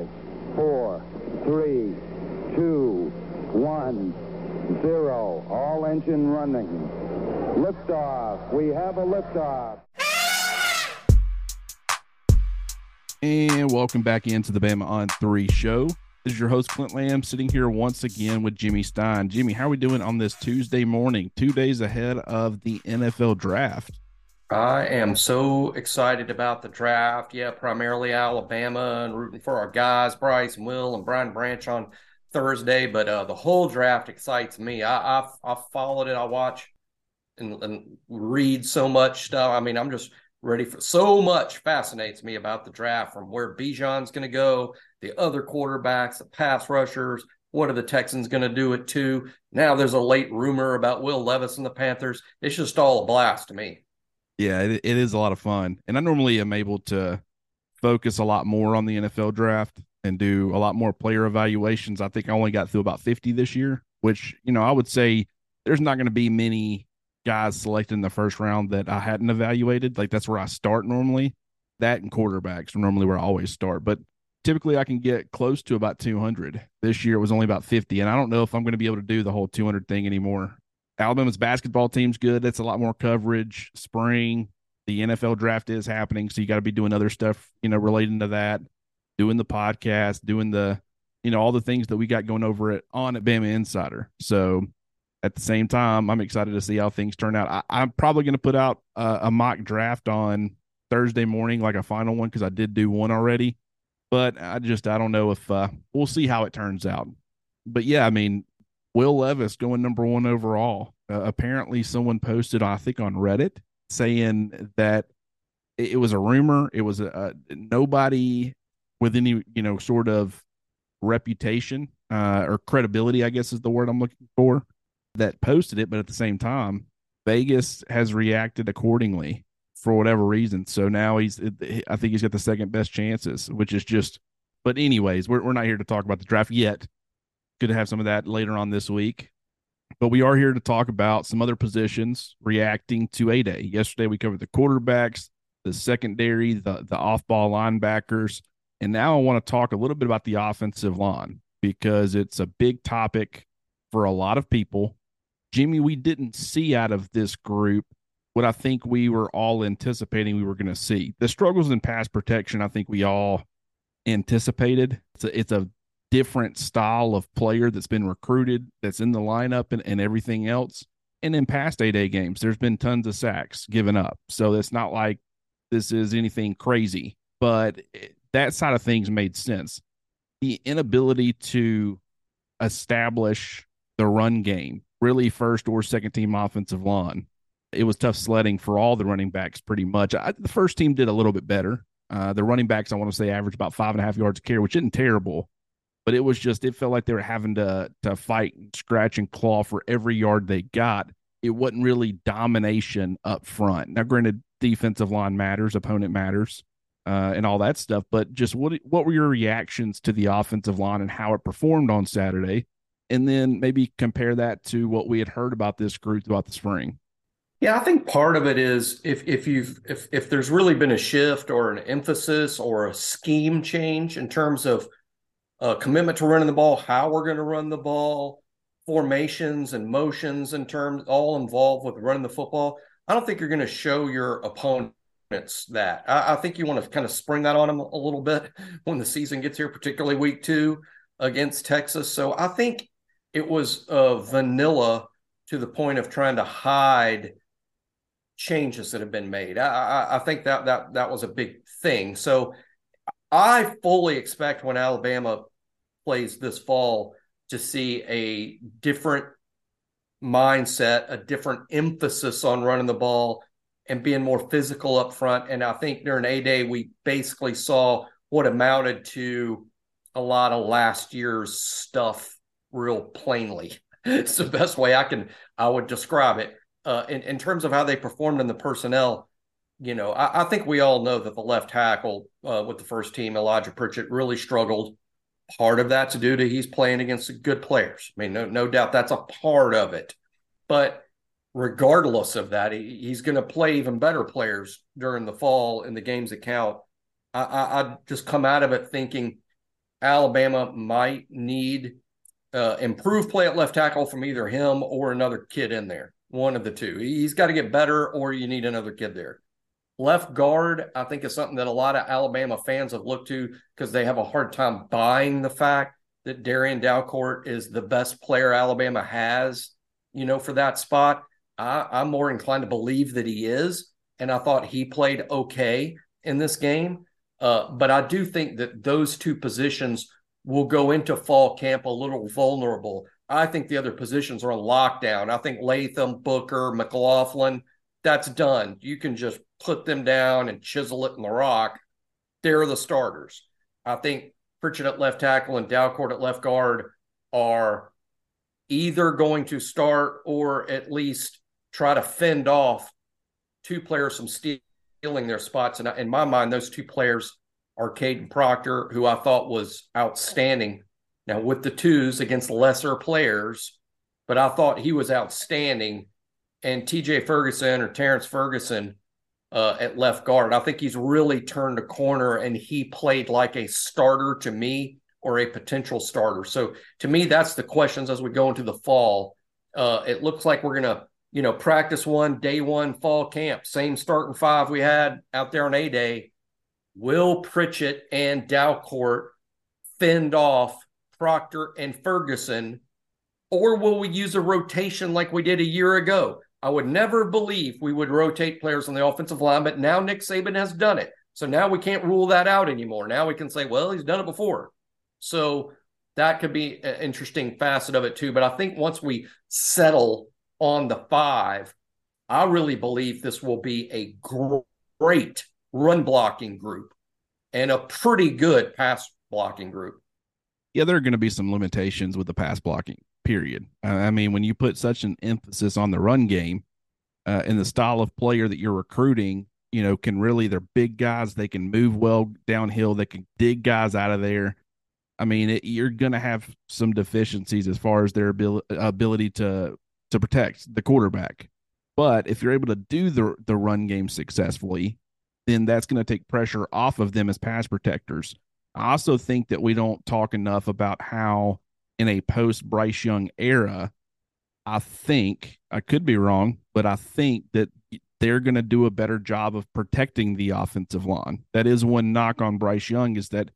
Five, four, three, two, one, zero. All engine running. Liftoff. We have a liftoff. And welcome back into the Bama on Three show. This is your host, Clint Lamb, sitting here once again with Jimmy Stein. Jimmy, how are we doing on this Tuesday morning, two days ahead of the NFL draft? I am so excited about the draft. Yeah, primarily Alabama and rooting for our guys, Bryce and Will and Brian Branch on Thursday. But uh, the whole draft excites me. I, I've, I've followed it. I watch and, and read so much stuff. I mean, I'm just ready for so much fascinates me about the draft from where Bijan's going to go, the other quarterbacks, the pass rushers. What are the Texans going to do it too? Now there's a late rumor about Will Levis and the Panthers. It's just all a blast to me. Yeah, it, it is a lot of fun. And I normally am able to focus a lot more on the NFL draft and do a lot more player evaluations. I think I only got through about 50 this year, which, you know, I would say there's not going to be many guys selected in the first round that I hadn't evaluated. Like that's where I start normally. That and quarterbacks are normally where I always start. But typically I can get close to about 200. This year it was only about 50. And I don't know if I'm going to be able to do the whole 200 thing anymore. Alabama's basketball team's good. That's a lot more coverage. Spring, the NFL draft is happening, so you got to be doing other stuff, you know, relating to that, doing the podcast, doing the, you know, all the things that we got going over it on at Bama Insider. So at the same time, I'm excited to see how things turn out. I, am probably going to put out a, a mock draft on Thursday morning, like a final one, because I did do one already. But I just I don't know if uh, we'll see how it turns out. But yeah, I mean, Will Levis going number one overall. Uh, apparently, someone posted, I think, on Reddit saying that it, it was a rumor. It was a, a, nobody with any, you know, sort of reputation uh, or credibility, I guess is the word I'm looking for, that posted it. But at the same time, Vegas has reacted accordingly for whatever reason. So now he's, I think he's got the second best chances, which is just. But anyways, we're we're not here to talk about the draft yet good to have some of that later on this week. But we are here to talk about some other positions reacting to A Day. Yesterday we covered the quarterbacks, the secondary, the the off ball linebackers, and now I want to talk a little bit about the offensive line because it's a big topic for a lot of people. Jimmy, we didn't see out of this group what I think we were all anticipating we were going to see. The struggles in pass protection, I think we all anticipated. It's a, it's a different style of player that's been recruited, that's in the lineup, and, and everything else. And in past A Day games, there's been tons of sacks given up. So it's not like this is anything crazy, but that side of things made sense. The inability to establish the run game, really first or second team offensive line, it was tough sledding for all the running backs pretty much. I, the first team did a little bit better. Uh, the running backs, I want to say, averaged about five and a half yards a carry, which isn't terrible but it was just it felt like they were having to to fight and scratch and claw for every yard they got. It wasn't really domination up front. Now, granted, defensive line matters, opponent matters, uh, and all that stuff. But just what what were your reactions to the offensive line and how it performed on Saturday? And then maybe compare that to what we had heard about this group throughout the spring. Yeah, I think part of it is if if you've if if there's really been a shift or an emphasis or a scheme change in terms of uh, commitment to running the ball, how we're going to run the ball, formations and motions in terms all involved with running the football. I don't think you're going to show your opponents that. I, I think you want to kind of spring that on them a little bit when the season gets here, particularly week two against Texas. So I think it was uh, vanilla to the point of trying to hide changes that have been made. I, I, I think that that that was a big thing. So I fully expect when Alabama plays this fall to see a different mindset, a different emphasis on running the ball and being more physical up front. And I think during A Day, we basically saw what amounted to a lot of last year's stuff real plainly. it's the best way I can I would describe it. Uh, in, in terms of how they performed in the personnel, you know, I, I think we all know that the left tackle uh, with the first team, Elijah Pritchett, really struggled Part of that's due to he's playing against good players. I mean, no, no doubt that's a part of it. But regardless of that, he, he's going to play even better players during the fall in the games that count. I, I, I just come out of it thinking Alabama might need uh, improved play at left tackle from either him or another kid in there. One of the two. He's got to get better, or you need another kid there. Left guard, I think, is something that a lot of Alabama fans have looked to because they have a hard time buying the fact that Darrian Dalcourt is the best player Alabama has, you know, for that spot. I, I'm more inclined to believe that he is. And I thought he played okay in this game. Uh, but I do think that those two positions will go into fall camp a little vulnerable. I think the other positions are on lockdown. I think Latham, Booker, McLaughlin, that's done. You can just put them down and chisel it in the rock. They're the starters. I think Pritchett at left tackle and Dalcourt at left guard are either going to start or at least try to fend off two players from stealing their spots. And in my mind, those two players are Kadyn Proctor, who I thought was outstanding. Now, with the twos against lesser players, but I thought he was outstanding. And TJ Ferguson or Terrence Ferguson uh, at left guard, I think he's really turned a corner and he played like a starter to me or a potential starter. So to me, that's the questions as we go into the fall. Uh, it looks like we're going to you know, practice one, day one, fall camp, same starting five we had out there on A Day. Will Pritchett and Dalcourt fend off Proctor and Ferguson, or will we use a rotation like we did a year ago? I would never believe we would rotate players on the offensive line, but now Nick Saban has done it. So now we can't rule that out anymore. Now we can say, well, he's done it before. So that could be an interesting facet of it too. But I think once we settle on the five, I really believe this will be a great run blocking group and a pretty good pass blocking group. Yeah, there are going to be some limitations with the pass blocking, period. I mean, when you put such an emphasis on the run game uh, and the style of player that you're recruiting, you know, can really, they're big guys. They can move well downhill. They can dig guys out of there. I mean, it, you're going to have some deficiencies as far as their ability, ability to to protect the quarterback. But if you're able to do the the run game successfully, then that's going to take pressure off of them as pass protectors. I also think that we don't talk enough about how in a post Bryce Young era, I think I could be wrong, but I think that they're going to do a better job of protecting the offensive line. That is one knock on Bryce Young is that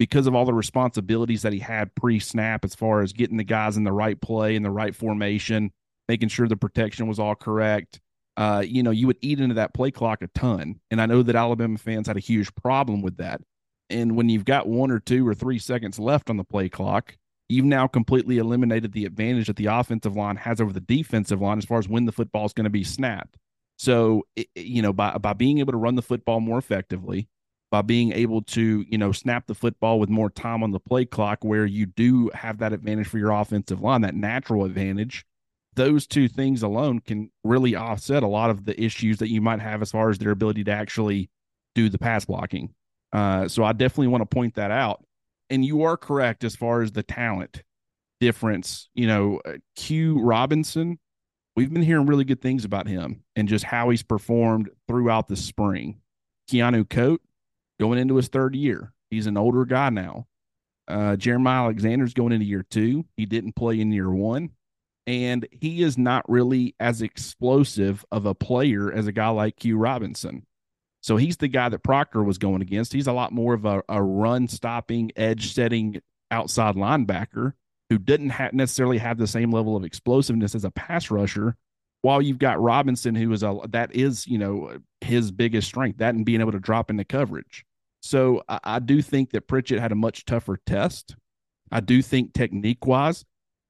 because of all the responsibilities that he had pre snap as far as getting the guys in the right play and the right formation, making sure the protection was all correct. Uh, you know, you would eat into that play clock a ton. And I know that Alabama fans had a huge problem with that. And when you've got one or two or three seconds left on the play clock, you've now completely eliminated the advantage that the offensive line has over the defensive line as far as when the football is going to be snapped. So, you know, by by being able to run the football more effectively, by being able to, you know, snap the football with more time on the play clock, where you do have that advantage for your offensive line, that natural advantage, those two things alone can really offset a lot of the issues that you might have as far as their ability to actually do the pass blocking. Uh, so I definitely want to point that out. And you are correct as far as the talent difference. You know, uh, Q Robinson, we've been hearing really good things about him and just how he's performed throughout the spring. Keanu Koht going into his third year. He's an older guy now. Uh, Jeremiah Alexander's going into year two. He didn't play in year one and he is not really as explosive of a player as a guy like Q Robinson. So he's the guy that Proctor was going against. He's a lot more of a, a run stopping, edge setting outside linebacker who didn't ha- necessarily have the same level of explosiveness as a pass rusher. While you've got Robinson, who is a that is you know his biggest strength, that and being able to drop into coverage. So I, I do think that Pritchett had a much tougher test. I do think technique wise,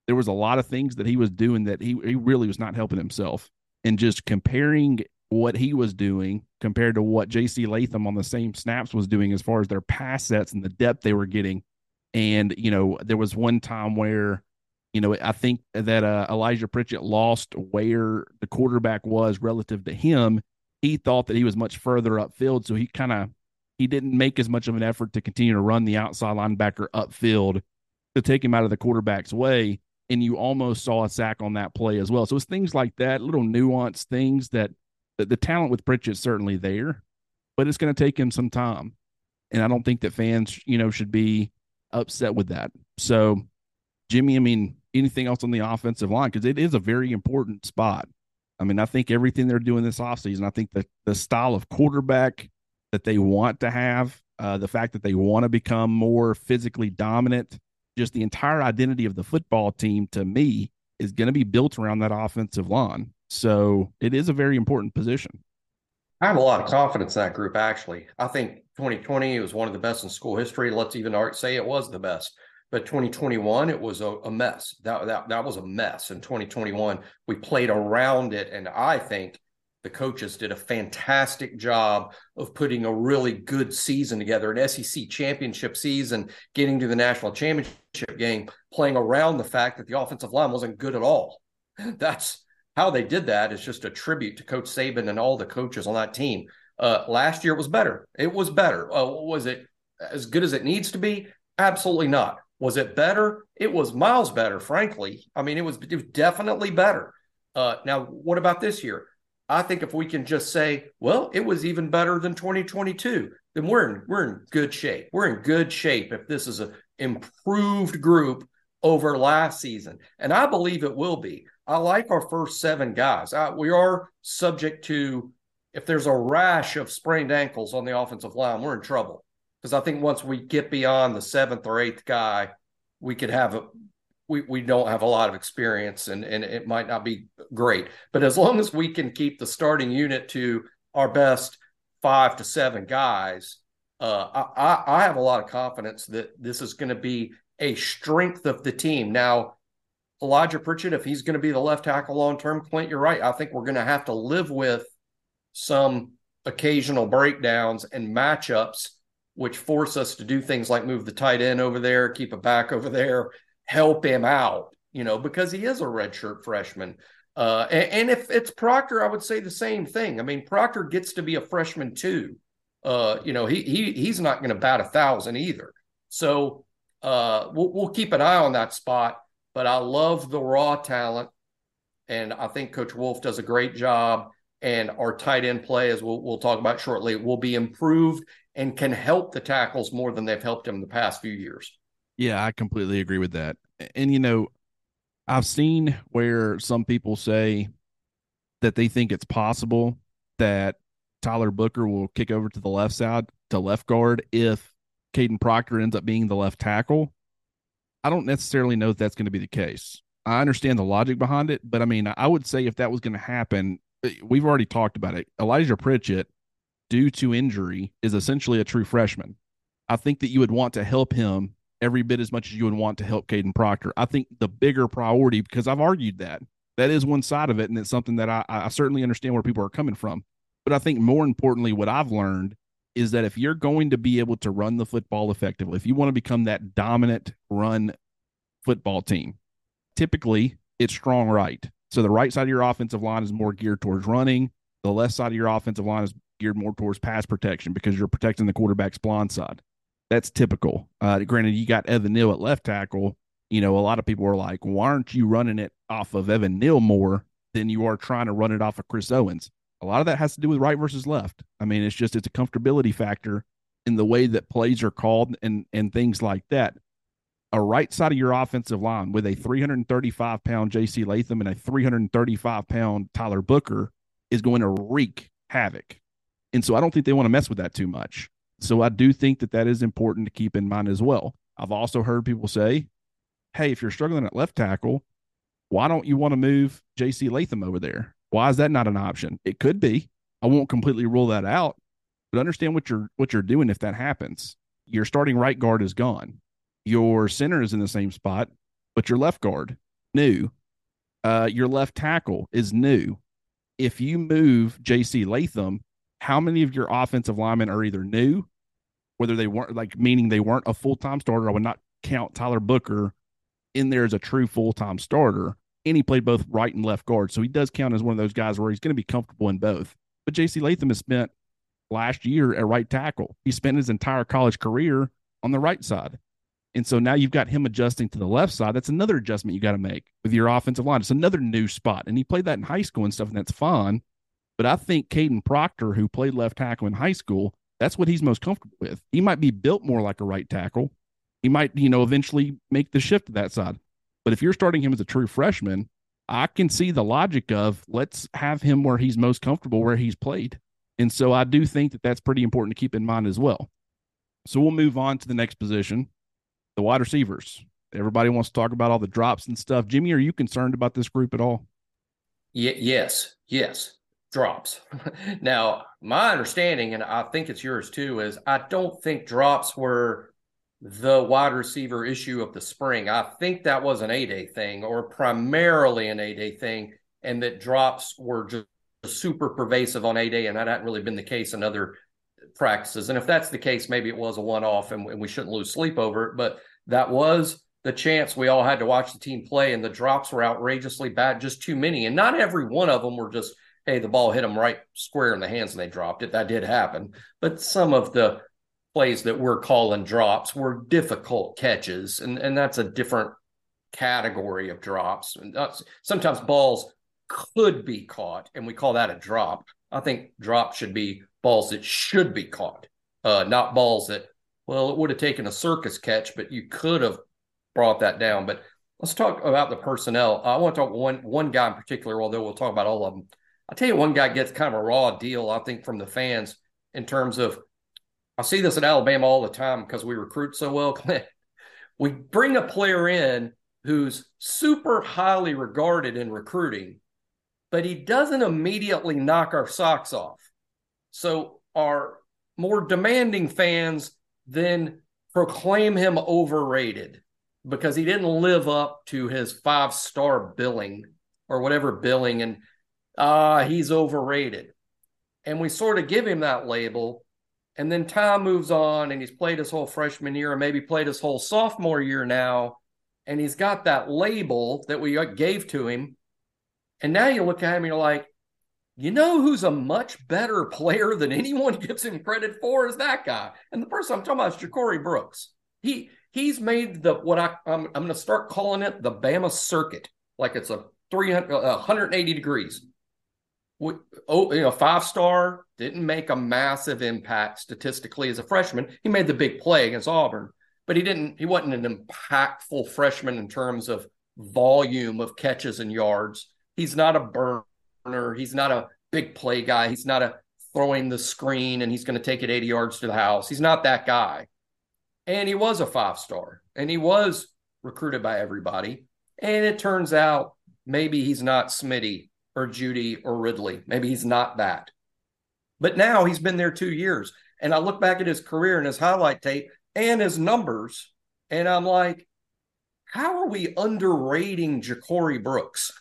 there was a lot of things that he was doing that he, he really was not helping himself. And just comparing what he was doing compared to what JC Latham on the same snaps was doing as far as their pass sets and the depth they were getting. And, you know, there was one time where, you know, I think that uh, Elijah Pritchett lost where the quarterback was relative to him. He thought that he was much further upfield. So he kind of, he didn't make as much of an effort to continue to run the outside linebacker upfield to take him out of the quarterback's way and you almost saw a sack on that play as well. So it's things like that, little nuanced things that, that the talent with Pritchett's certainly there, but it's going to take him some time. And I don't think that fans, you know, should be upset with that. So, Jimmy, I mean, anything else on the offensive line? Because it is a very important spot. I mean, I think everything they're doing this offseason, I think that the style of quarterback that they want to have, uh, the fact that they want to become more physically dominant, just the entire identity of the football team to me is going to be built around that offensive line. So it is a very important position. I have a lot of confidence in that group, actually. I think 2020 was one of the best in school history. Let's even say it was the best. But 2021, it was a, a mess. That, that, that was a mess. In 2021, we played around it. And I think the coaches did a fantastic job of putting a really good season together, an SEC championship season, getting to the national championship game, playing around the fact that the offensive line wasn't good at all. That's how they did that is just a tribute to Coach Saban and all the coaches on that team. Uh, last year it was better. It was better. Uh, was it as good as it needs to be? Absolutely not. Was it better? It was miles better, frankly. I mean, it was, it was definitely better. Uh, now, what about this year? I think if we can just say, well, it was even better than 2022, then we're in, we're in good shape. We're in good shape if this is an improved group over last season. And I believe it will be. I like our first seven guys. I, we are subject to if there's a rash of sprained ankles on the offensive line, we're in trouble. Because I think once we get beyond the seventh or eighth guy, we could have a we, we don't have a lot of experience and, and it might not be great. But as long as we can keep the starting unit to our best five to seven guys, uh, I, I have a lot of confidence that this is going to be a strength of the team. Now, Elijah Pritchett, if he's going to be the left tackle long term, Clint, you're right. I think we're going to have to live with some occasional breakdowns and matchups, which force us to do things like move the tight end over there, keep a back over there, help him out, you know, because he is a redshirt freshman. Uh, and, and, if it's Proctor, I would say the same thing. I mean, Proctor gets to be a freshman too. Uh, you know, he he he's not going to bat a thousand either. So uh, we'll, we'll keep an eye on that spot but I love the raw talent. And I think Coach Wolf does a great job. And our tight end play, as we'll, we'll talk about shortly, will be improved and can help the tackles more than they've helped him the past few years. Yeah, I completely agree with that. And, you know, I've seen where some people say that they think it's possible that Tyler Booker will kick over to the left side to left guard if Kadyn Proctor ends up being the left tackle. I don't necessarily know if that's going to be the case. I understand the logic behind it, but I mean, I would say if that was going to happen, eh, we've already talked about it. Elijah Pritchett, due to injury, is essentially a true freshman. I think that you would want to help him every bit as much as you would want to help Kadyn Proctor. I think the bigger priority, because I've argued that, that is one side of it, and it's something that I, I certainly understand where people are coming from. But I think more importantly, what I've learned is that if you're going to be able to run the football effectively, if you want to become that dominant run football team, typically it's strong right. So the right side of your offensive line is more geared towards running. The left side of your offensive line is geared more towards pass protection because you're protecting the quarterback's blind side. That's typical. Uh, granted, you got Evan Neal at left tackle. You know, a lot of people are like, why aren't you running it off of Evan Neal more than you are trying to run it off of Chris Owens? A lot of that has to do with right versus left. I mean, it's just it's a comfortability factor in the way that plays are called and and things like that. A right side of your offensive line with a 335 pound JC Latham and a 335 pound Tyler Booker is going to wreak havoc. And so I don't think they want to mess with that too much. So I do think that that is important to keep in mind as well. I've also heard people say, hey, if you're struggling at left tackle, why don't you want to move JC Latham over there? Why is that not an option? It could be. I won't completely rule that out, but understand what you're what you're doing if that happens. Your starting right guard is gone. Your center is in the same spot, but your left guard new. Uh, your left tackle is new. If you move JC Latham, how many of your offensive linemen are either new, whether they weren't like meaning they weren't a full time starter? I would not count Tyler Booker in there as a true full time starter and he played both right and left guard. So he does count as one of those guys where he's going to be comfortable in both. But JC Latham has spent last year at right tackle. He spent his entire college career on the right side. And so now you've got him adjusting to the left side. That's another adjustment you got to make with your offensive line. It's another new spot. And he played that in high school and stuff, and that's fun. But I think Kadyn Proctor, who played left tackle in high school, that's what he's most comfortable with. He might be built more like a right tackle, he might, you know, eventually make the shift to that side. But if you're starting him as a true freshman, I can see the logic of let's have him where he's most comfortable, where he's played. And so I do think that that's pretty important to keep in mind as well. So we'll move on to the next position, the wide receivers. Everybody wants to talk about all the drops and stuff. Jimmy, are you concerned about this group at all? Y- yes, yes, drops. now, my understanding, and I think it's yours too, is I don't think drops were the wide receiver issue of the spring. I think that was an A day thing or primarily an A day thing, and that drops were just super pervasive on A day, and that hadn't really been the case in other practices. And if that's the case, maybe it was a one off and we shouldn't lose sleep over it. But that was the chance we all had to watch the team play, and the drops were outrageously bad, just too many. And not every one of them were just, hey, the ball hit them right square in the hands and they dropped it. That did happen. But some of the plays that we're calling drops were difficult catches, and, and that's a different category of drops. And sometimes balls could be caught, and we call that a drop. I think drop should be balls that should be caught, uh, not balls that, well, it would have taken a circus catch, but you could have brought that down. But let's talk about the personnel. I want to talk one one guy in particular, although we'll talk about all of them. I'll tell you one guy gets kind of a raw deal, I think, from the fans in terms of I see this at Alabama all the time because we recruit so well. we bring a player in who's super highly regarded in recruiting, but he doesn't immediately knock our socks off. So our more demanding fans then proclaim him overrated because he didn't live up to his five star billing or whatever billing and ah uh, he's overrated and we sort of give him that label and then time moves on and he's played his whole freshman year and maybe played his whole sophomore year now. And he's got that label that we gave to him. And now you look at him and you're like you know who's a much better player than anyone gives him credit for is that guy. And the person i'm talking about is ja'corey brooks. He he's made the what I I'm, I'm going to start calling it the Bama circuit, like it's a 300 uh, 180 degrees. Oh, you know, five star didn't make a massive impact statistically as a freshman. He made the big play against Auburn, but he didn't. He wasn't an impactful freshman in terms of volume of catches and yards. He's not a burner. He's not a big play guy. He's not a throwing the screen and he's going to take it 80 yards to the house. He's not that guy. And he was a five star and he was recruited by everybody. And it turns out maybe he's not Smitty or Judy or Ridley. Maybe he's not that. But now he's been there two years. And I look back at his career and his highlight tape and his numbers, and I'm like, how are we underrating Ja'Corey Brooks?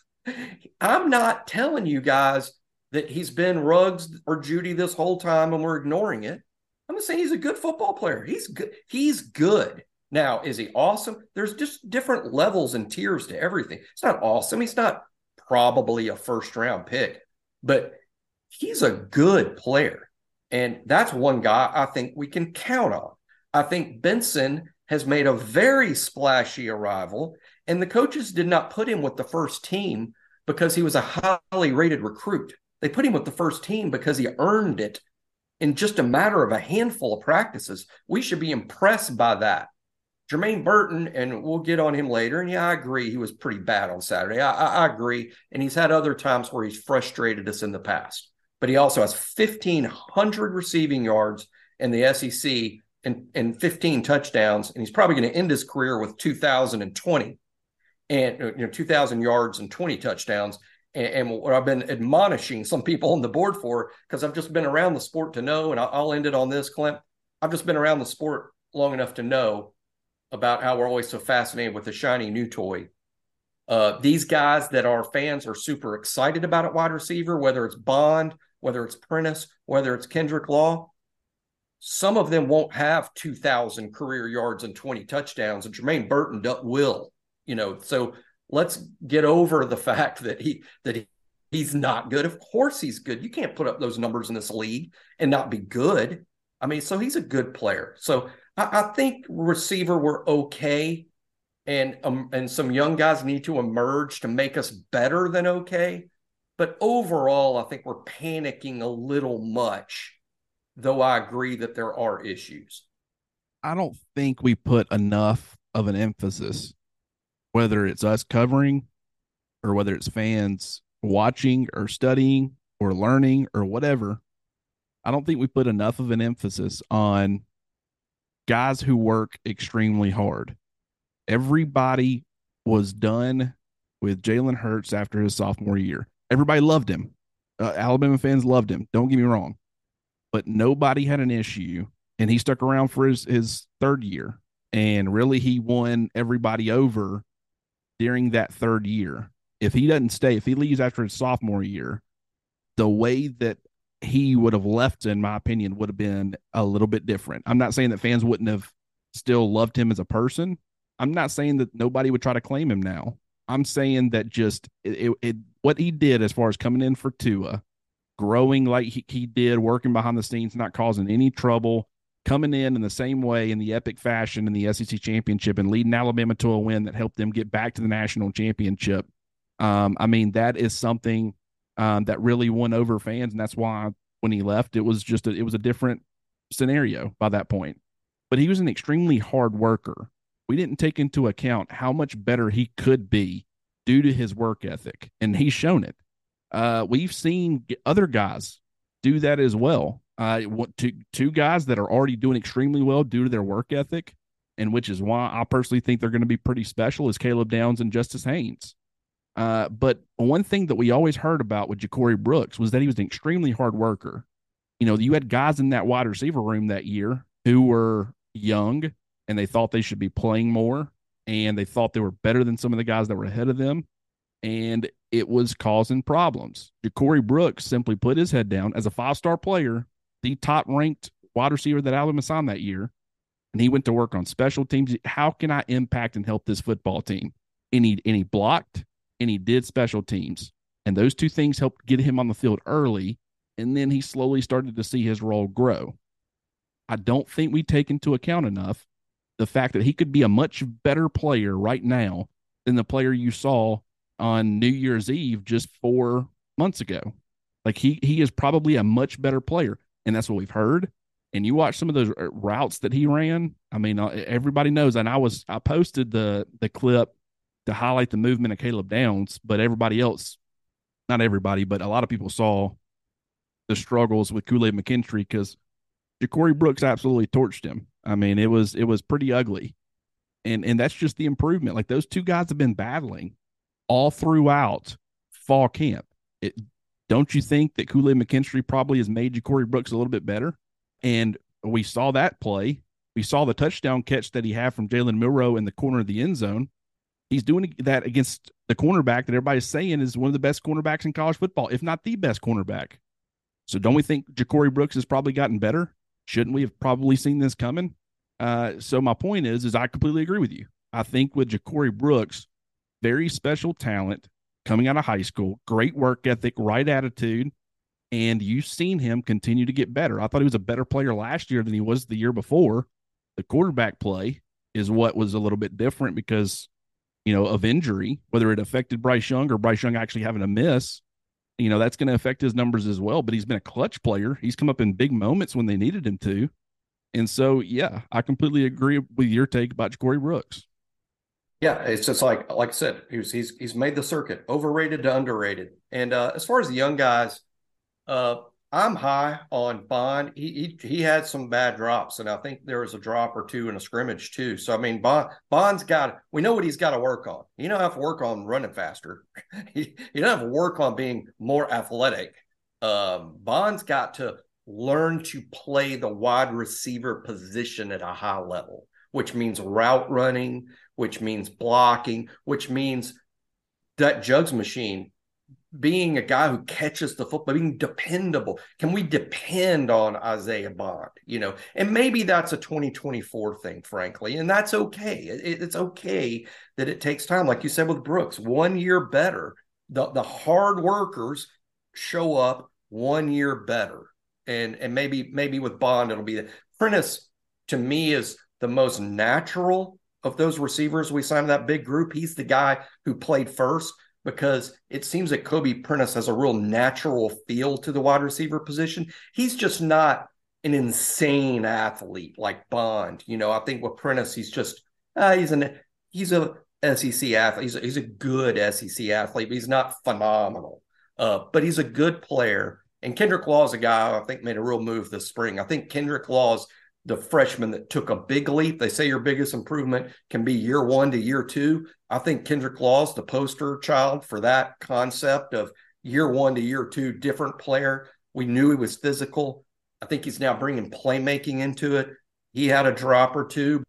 I'm not telling you guys that he's been Ruggs or Judy this whole time and we're ignoring it. I'm just saying he's a good football player. He's good. He's good. Now, is he awesome? There's just different levels and tiers to everything. It's not awesome. He's not probably a first round pick, but he's a good player. And that's one guy I think we can count on. I think Benson has made a very splashy arrival, and the coaches did not put him with the first team because he was a highly rated recruit. They put him with the first team because he earned it in just a matter of a handful of practices. We should be impressed by that. Jermaine Burton, and we'll get on him later. And yeah, I agree. He was pretty bad on Saturday. I, I, I agree. And he's had other times where he's frustrated us in the past. But he also has 1,500 receiving yards in the SEC and, and 15 touchdowns. And he's probably going to end his career with 2,020 and uh, you know 2,000 yards and 20 touchdowns and, and, what I've been admonishing some people on the board for, because I've just been around the sport to know, and I'll end it on this, Clint. I've just been around the sport long enough to know about how we're always so fascinated with the shiny new toy. Uh, these guys that are fans are super excited about at wide receiver, whether it's Bond, whether it's Prentice, whether it's Kendrick Law, some of them won't have 2,000 career yards and 20 touchdowns, and Jermaine Burton will. You know, so let's get over the fact that he that he, he's not good. Of course he's good. You can't put up those numbers in this league and not be good. I mean, so he's a good player. So I, I think receiver we're okay, and um, and some young guys need to emerge to make us better than okay. But overall, I think we're panicking a little much, though I agree that there are issues. I don't think we put enough of an emphasis, whether it's us covering or whether it's fans watching or studying or learning or whatever. I don't think we put enough of an emphasis on guys who work extremely hard. Everybody was done with Jalen Hurts after his sophomore year. Everybody loved him. Uh, Alabama fans loved him. Don't get me wrong, but nobody had an issue, and he stuck around for his his third year, and really he won everybody over during that third year. If he doesn't stay, if he leaves after his sophomore year, the way that he would have left, in my opinion, would have been a little bit different. I'm not saying that fans wouldn't have still loved him as a person. I'm not saying that nobody would try to claim him now. I'm saying that just it, it, what he did as far as coming in for Tua, growing like he, he did, working behind the scenes, not causing any trouble, coming in in the same way in the epic fashion in the SEC championship and leading Alabama to a win that helped them get back to the national championship. Um, I mean, that is something um, that really won over fans, and that's why when he left, it was just a, it was a different scenario by that point. But he was an extremely hard worker we didn't take into account how much better he could be due to his work ethic, and he's shown it. Uh, we've seen other guys do that as well. Uh, two two guys that are already doing extremely well due to their work ethic, and which is why I personally think they're going to be pretty special is Caleb Downs and Justice Haynes. Uh, but one thing that we always heard about with Ja'Corey Brooks was that he was an extremely hard worker. You know, you had guys in that wide receiver room that year who were young, and they thought they should be playing more and they thought they were better than some of the guys that were ahead of them. And it was causing problems. Ja'Corey Brooks simply put his head down as a five star player, the top ranked wide receiver that Alabama signed that year. And he went to work on special teams. How can I impact and help this football team? And he blocked and he did special teams. And those two things helped get him on the field early. And then he slowly started to see his role grow. I don't think we take into account enough the fact that he could be a much better player right now than the player you saw on New Year's Eve just four months ago. Like he he is probably a much better player, and that's what we've heard. And you watch some of those uh, routes that he ran. I mean, uh, everybody knows. And I was I posted the the clip to highlight the movement of Caleb Downs, but everybody else, not everybody, but a lot of people saw the struggles with Kool Aid McKinstry because Ja'Corey Brooks absolutely torched him. I mean, it was it was pretty ugly. And and that's just the improvement. Like those two guys have been battling all throughout fall camp. It don't you think that Kool-Aid McKinstry probably has made Ja'Corey Brooks a little bit better? And we saw that play. We saw the touchdown catch that he had from Jalen Milrow in the corner of the end zone. He's doing that against the cornerback that everybody's saying is one of the best cornerbacks in college football, if not the best cornerback. So don't we think Ja'Corey Brooks has probably gotten better? Shouldn't we have probably seen this coming? Uh, so my point is, is I completely agree with you. I think with Ja'Corey Brooks, very special talent coming out of high school, great work ethic, right attitude, and you've seen him continue to get better. I thought he was a better player last year than he was the year before. The quarterback play is what was a little bit different because, you know, of injury, whether it affected Bryce Young or Bryce Young actually having a miss you know that's going to affect his numbers as well. But he's been a clutch player. He's come up in big moments when they needed him to. And so, yeah, I completely agree with your take about Corey Brooks. Yeah, it's just like like I said, he's he's he's made the circuit overrated to underrated. And uh, as far as the young guys, uh, I'm high on Bond. He, he he had some bad drops, and I think there was a drop or two in a scrimmage too. So I mean, Bond Bond's got we know what he's got to work on. You don't have to work on running faster. you don't have to work on being more athletic. Um, Bond's got to learn to play the wide receiver position at a high level, which means route running, which means blocking, which means that jugs machine being a guy who catches the football, being dependable. Can we depend on Isaiah Bond? You know, and maybe that's a 2024 thing, frankly, and that's okay. It, it's okay that it takes time, like you said with Brooks, one year better. The the hard workers show up one year better, and and maybe maybe with Bond it'll be that. Prentice to me is the most natural of those receivers we signed that big group. He's the guy who played first because it seems that Kobe Prentice has a real natural feel to the wide receiver position. He's just not an insane athlete like Bond. You know, I think with Prentice, he's just uh, he's an he's a SEC athlete. He's a, he's a good SEC athlete, but he's not phenomenal. Uh, but he's a good player. And Kendrick Law is a guy I think made a real move this spring. I think Kendrick Law is the freshman that took a big leap. They say your biggest improvement can be year one to year two. I think Kendrick Law is the poster child for that concept of year one to year two, different player. We knew he was physical. I think he's now bringing playmaking into it. He had a drop or two,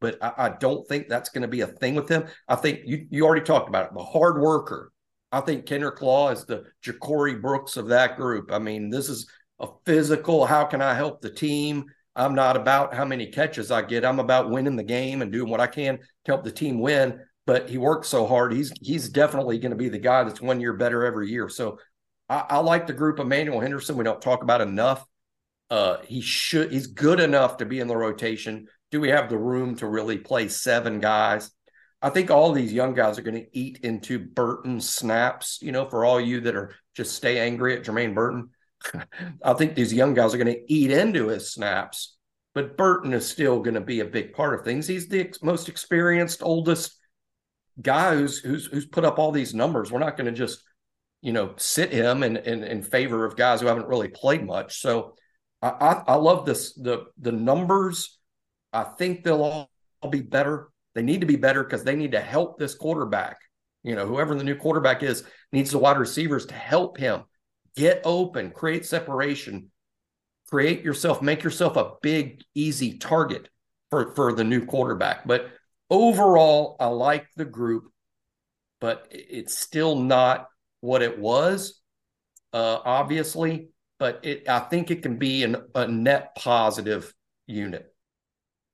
but I, I don't think that's going to be a thing with him. I think you you already talked about it. The hard worker. I think Kendrick Law is the Ja'Corey Brooks of that group. I mean, this is a physical. How can I help the team? I'm not about how many catches I get. I'm about winning the game and doing what I can to help the team win. But he works so hard. He's he's definitely going to be the guy that's one year better every year. So I, I like the group of Manuel Henderson. We don't talk about enough. Uh, he should. He's good enough to be in the rotation. Do we have the room to really play seven guys? I think all these young guys are going to eat into Burton snaps. You know, for all you that are just stay angry at Jermaine Burton, I think these young guys are going to eat into his snaps. But Burton is still going to be a big part of things. He's the ex- most experienced, oldest guy who's who's who's put up all these numbers. We're not going to just you know sit him in, in in favor of guys who haven't really played much. So I I, I love this the the numbers. I think they'll all be better they need to be better because they need to help this quarterback. You know, whoever the new quarterback is needs the wide receivers to help him get open, create separation, create yourself, make yourself a big, easy target for, for the new quarterback. But overall, I like the group, but it's still not what it was, uh, obviously. But it, I think it can be an, a net positive unit.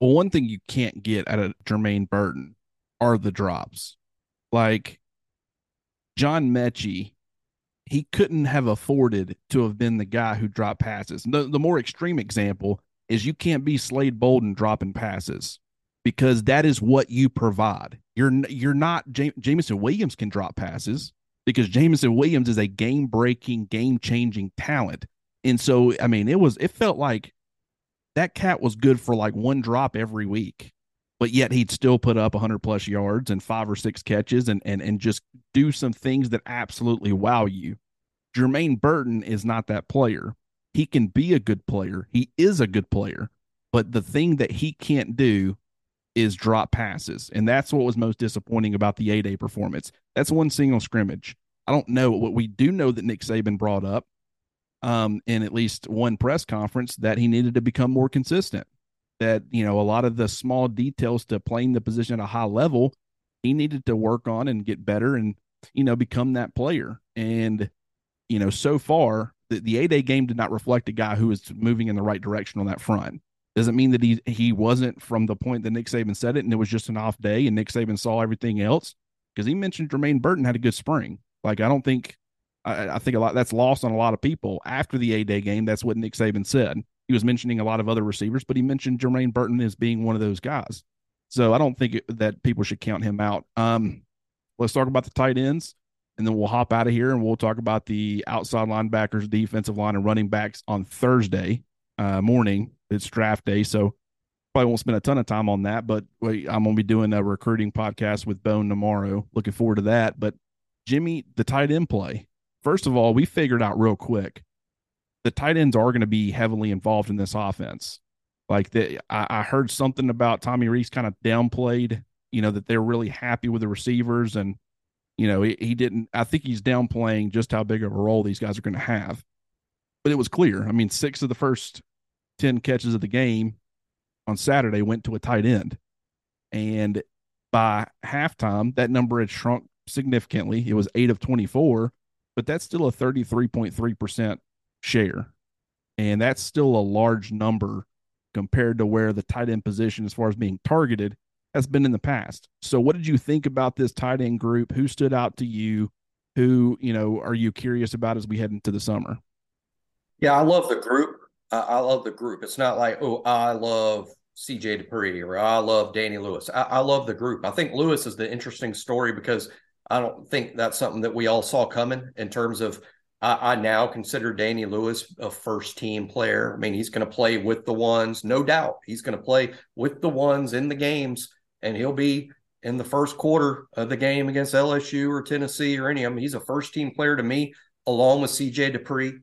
Well, one thing you can't get out of Jermaine Burton are the drops. Like John Metchie, he couldn't have afforded to have been the guy who dropped passes. The, the more extreme example is you can't be Slade Bolden dropping passes because that is what you provide. You're you're not Jameson Williams can drop passes because Jameson Williams is a game breaking, game changing talent. And so, I mean, it was it felt like that cat was good for like one drop every week but yet he'd still put up 100 plus yards and five or six catches and and and just do some things that absolutely wow you. Jermaine Burton is not that player. He can be a good player. He is a good player, but the thing that he can't do is drop passes, and that's what was most disappointing about the A-Day performance. That's one single scrimmage. I don't know what we do know that Nick Saban brought up um, in at least one press conference that he needed to become more consistent. That you know a lot of the small details to playing the position at a high level, he needed to work on and get better and you know become that player. And you know so far the, the A Day game did not reflect a guy who is moving in the right direction on that front. Doesn't mean that he he wasn't from the point that Nick Saban said it, and it was just an off day, and Nick Saban saw everything else because he mentioned Jermaine Burton had a good spring. Like I don't think I, I, think a lot that's lost on a lot of people after the A Day game. That's what Nick Saban said. He was mentioning a lot of other receivers, but he mentioned Jermaine Burton as being one of those guys. So I don't think it, that people should count him out. Um, let's talk about the tight ends, and then we'll hop out of here and we'll talk about the outside linebackers, defensive line, and running backs on Thursday uh, morning. It's draft day, so probably won't spend a ton of time on that. But wait, I'm going to be doing a recruiting podcast with Bone tomorrow. Looking forward to that. But Jimmy, the tight end play first of all, we figured out real quick the tight ends are going to be heavily involved in this offense. Like the, I, I heard something about Tommy Rees kind of downplayed, you know, that they're really happy with the receivers, and you know, he, he didn't. I think he's downplaying just how big of a role these guys are going to have. But it was clear. I mean, six of the first ten catches of the game on Saturday went to a tight end, and by halftime, that number had shrunk significantly. It was eight of twenty-four but that's still a 33.3% share. And that's still a large number compared to where the tight end position, as far as being targeted, has been in the past. So, what did you think about this tight end group? Who stood out to you? Who, you know, are you curious about as we head into the summer? Yeah, I love the group. I love the group. It's not like, oh, I love CJ Dippre or I love Danny Lewis. I, I love the group. I think Lewis is the interesting story because I don't think that's something that we all saw coming in terms of I, I now consider Danny Lewis a first team player. I mean, he's going to play with the ones, no doubt. He's going to play with the ones in the games, and he'll be in the first quarter of the game against LSU or Tennessee or any of them. He's a first team player to me, along with CJ Dippre,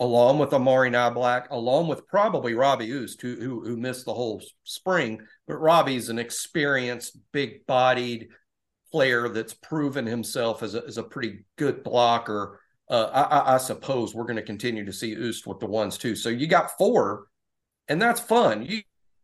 along with Amari Niblack, along with probably Robbie Ouzts, who, who, who missed the whole spring. But Robbie's an experienced, big bodied player that's proven himself as a, as a pretty good blocker. Uh, I, I, suppose we're going to continue to see Ouzts with the ones too. So you got four, and that's fun. You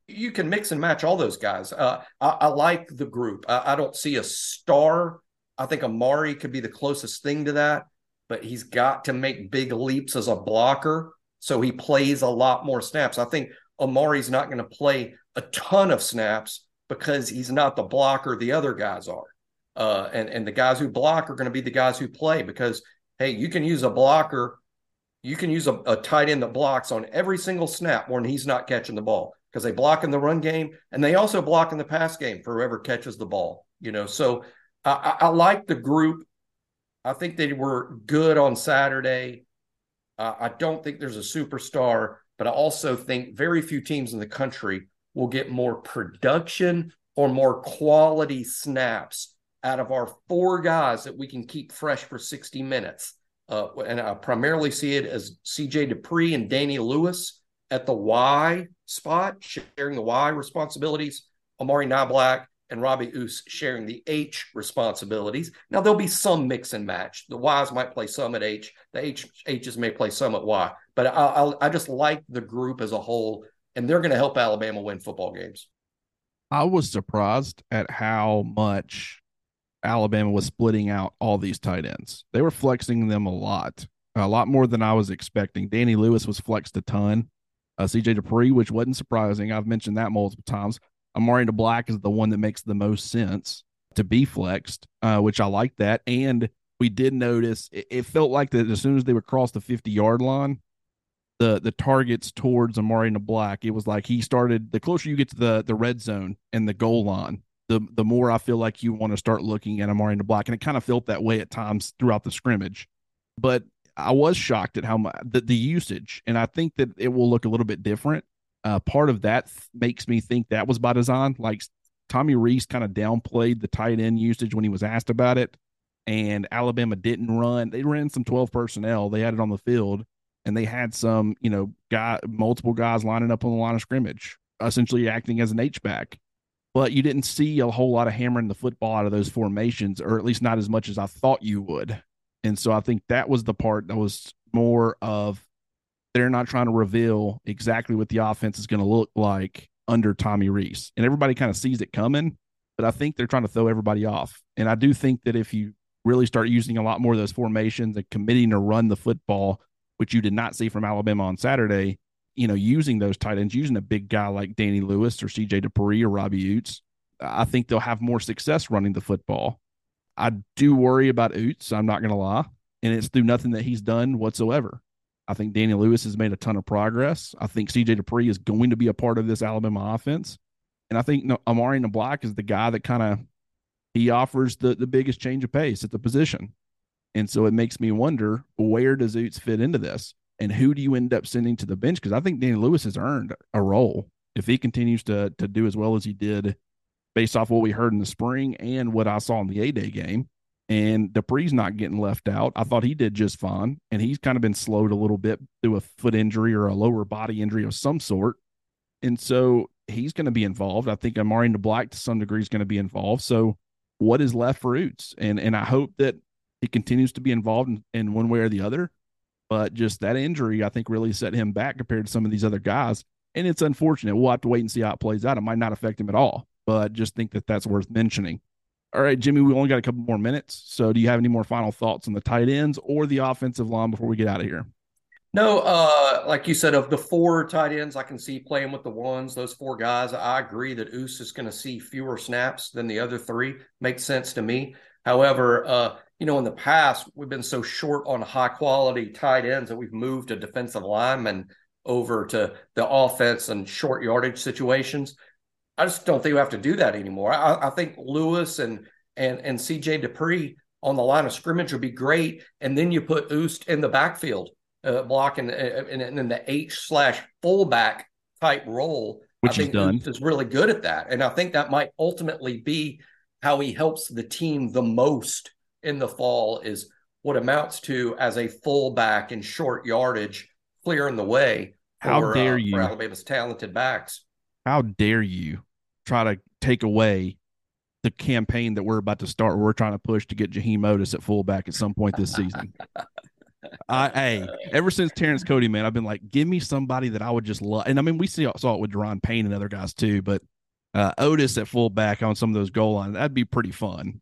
you can mix and match all those guys. Uh, I, I, like the group. I, I, don't see a star. I think Amari could be the closest thing to that, but he's got to make big leaps as a blocker. So he plays a lot more snaps. I think Amari's not going to play a ton of snaps because he's not the blocker the other guys are. Uh, and, and the guys who block are going to be the guys who play because, hey, you can use a blocker. You can use a, a tight end that blocks on every single snap when he's not catching the ball because they block in the run game and they also block in the pass game for whoever catches the ball. You know, so I, I like the group. I think they were good on Saturday. Uh, I don't think there's a superstar, but I also think very few teams in the country will get more production or more quality snaps out of our four guys that we can keep fresh for 60 minutes. Uh, and I primarily see it as CJ Dippre and Danny Lewis at the Y spot, sharing the Y responsibilities. Amari Niblack and Robbie Ouzts sharing the H responsibilities. Now there'll be some mix and match. The Y's might play some at H. The H H's may play some at Y. But I, I, I just like the group as a whole, and they're going to help Alabama win football games. I was surprised at how much Alabama was splitting out all these tight ends. They were flexing them a lot, a lot more than I was expecting. Danny Lewis was flexed a ton uh, CJ Dippre, which wasn't surprising. I've mentioned that multiple times. Amari Niblack is the one that makes the most sense to be flexed, uh, which I like that. And we did notice it, it, felt like that as soon as they would cross the 50 yard line, the the targets towards Amari Niblack, it was like he started the closer you get to the the red zone and the goal line, the the more I feel like you want to start looking at Amari Niblack. And it kind of felt that way at times throughout the scrimmage. But I was shocked at how much the, the usage, and I think that it will look a little bit different. Uh, part of that th- makes me think that was by design. Like Tommy Rees kind of downplayed the tight end usage when he was asked about it, and Alabama didn't run. They ran some twelve personnel. They had it on the field, and they had some, you know, guy multiple guys lining up on the line of scrimmage, essentially acting as an H back. But you didn't see a whole lot of hammering the football out of those formations, or at least not as much as I thought you would. And so I think that was the part that was more of they're not trying to reveal exactly what the offense is going to look like under Tommy Rees. And everybody kind of sees it coming, but I think they're trying to throw everybody off. And I do think that if you really start using a lot more of those formations and committing to run the football, which you did not see from Alabama on Saturday, you know, using those tight ends, using a big guy like Danny Lewis or CJ Dippre or Robbie Ouzts, I think they'll have more success running the football. I do worry about Ouzts. I'm not going to lie, and it's through nothing that he's done whatsoever. I think Danny Lewis has made a ton of progress. I think CJ Dippre is going to be a part of this Alabama offense, and I think Amari Niblack is the guy that kind of he offers the the biggest change of pace at the position, and so it makes me wonder where does Ouzts fit into this, and who do you end up sending to the bench? Because I think Danny Lewis has earned a role if he continues to to do as well as he did based off what we heard in the spring and what I saw in the A Day game. And Dippre's not getting left out. I thought he did just fine. And he's kind of been slowed a little bit through a foot injury or a lower body injury of some sort. And so he's going to be involved. I think Amari Niblack to some degree is going to be involved. So what is left for Ouzts? And and I hope that he continues to be involved in, in one way or the other. But just that injury, I think, really set him back compared to some of these other guys. And it's unfortunate. We'll have to wait and see how it plays out. It might not affect him at all but just think that that's worth mentioning. All right, Jimmy, we only got a couple more minutes. So do you have any more final thoughts on the tight ends or the offensive line before we get out of here? No, uh, like you said, of the four tight ends, I can see playing with the ones, those four guys. I agree that Ouzts is going to see fewer snaps than the other three. Makes sense to me. However, uh, you know, in the past, we've been so short on high quality tight ends that we've moved a defensive lineman over to the offense and short yardage situations. I just don't think we have to do that anymore. I, I think Lewis and and and CJ Dippre on the line of scrimmage would be great. And then you put Ouzts in the backfield, uh, blocking, uh, and, and then the H slash fullback type role. Which I think done. Ouzts is really good at that. And I think that might ultimately be how he helps the team the most in the fall is what amounts to as a fullback in short yardage, clearing the way. How for, dare uh, you? For Alabama's talented backs. How dare you try to take away the campaign that we're about to start? We're trying to push to get Jaheim Oatis at fullback at some point this season. I, hey, ever since Terrence Cody, man, I've been like, give me somebody that I would just love. And I mean, we see, saw it with Da'Ron Payne and other guys too, but uh, Oatis at fullback on some of those goal lines, that'd be pretty fun.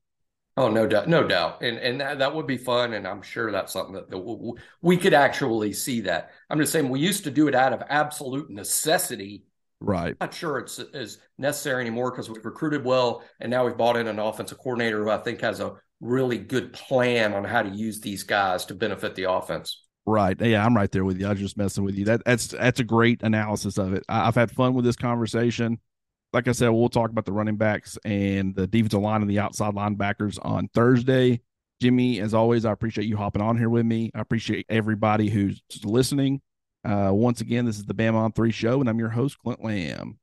Oh, no doubt, no doubt, and and that, that would be fun, and I'm sure that's something that, that we, we could actually see. That I'm just saying, we used to do it out of absolute necessity. Right. I'm Not sure it's as necessary anymore because we've recruited well, and now we've bought in an offensive coordinator who I think has a really good plan on how to use these guys to benefit the offense. Right. Yeah, I'm right there with you. I was just messing with you. That that's that's a great analysis of it. I, I've had fun with this conversation. Like I said, we'll talk about the running backs and the defensive line and the outside linebackers on Thursday. Jimmy, as always, I appreciate you hopping on here with me. I appreciate everybody who's listening. Uh, once again, this is the Bam on Three show, and I'm your host, Clint Lamb.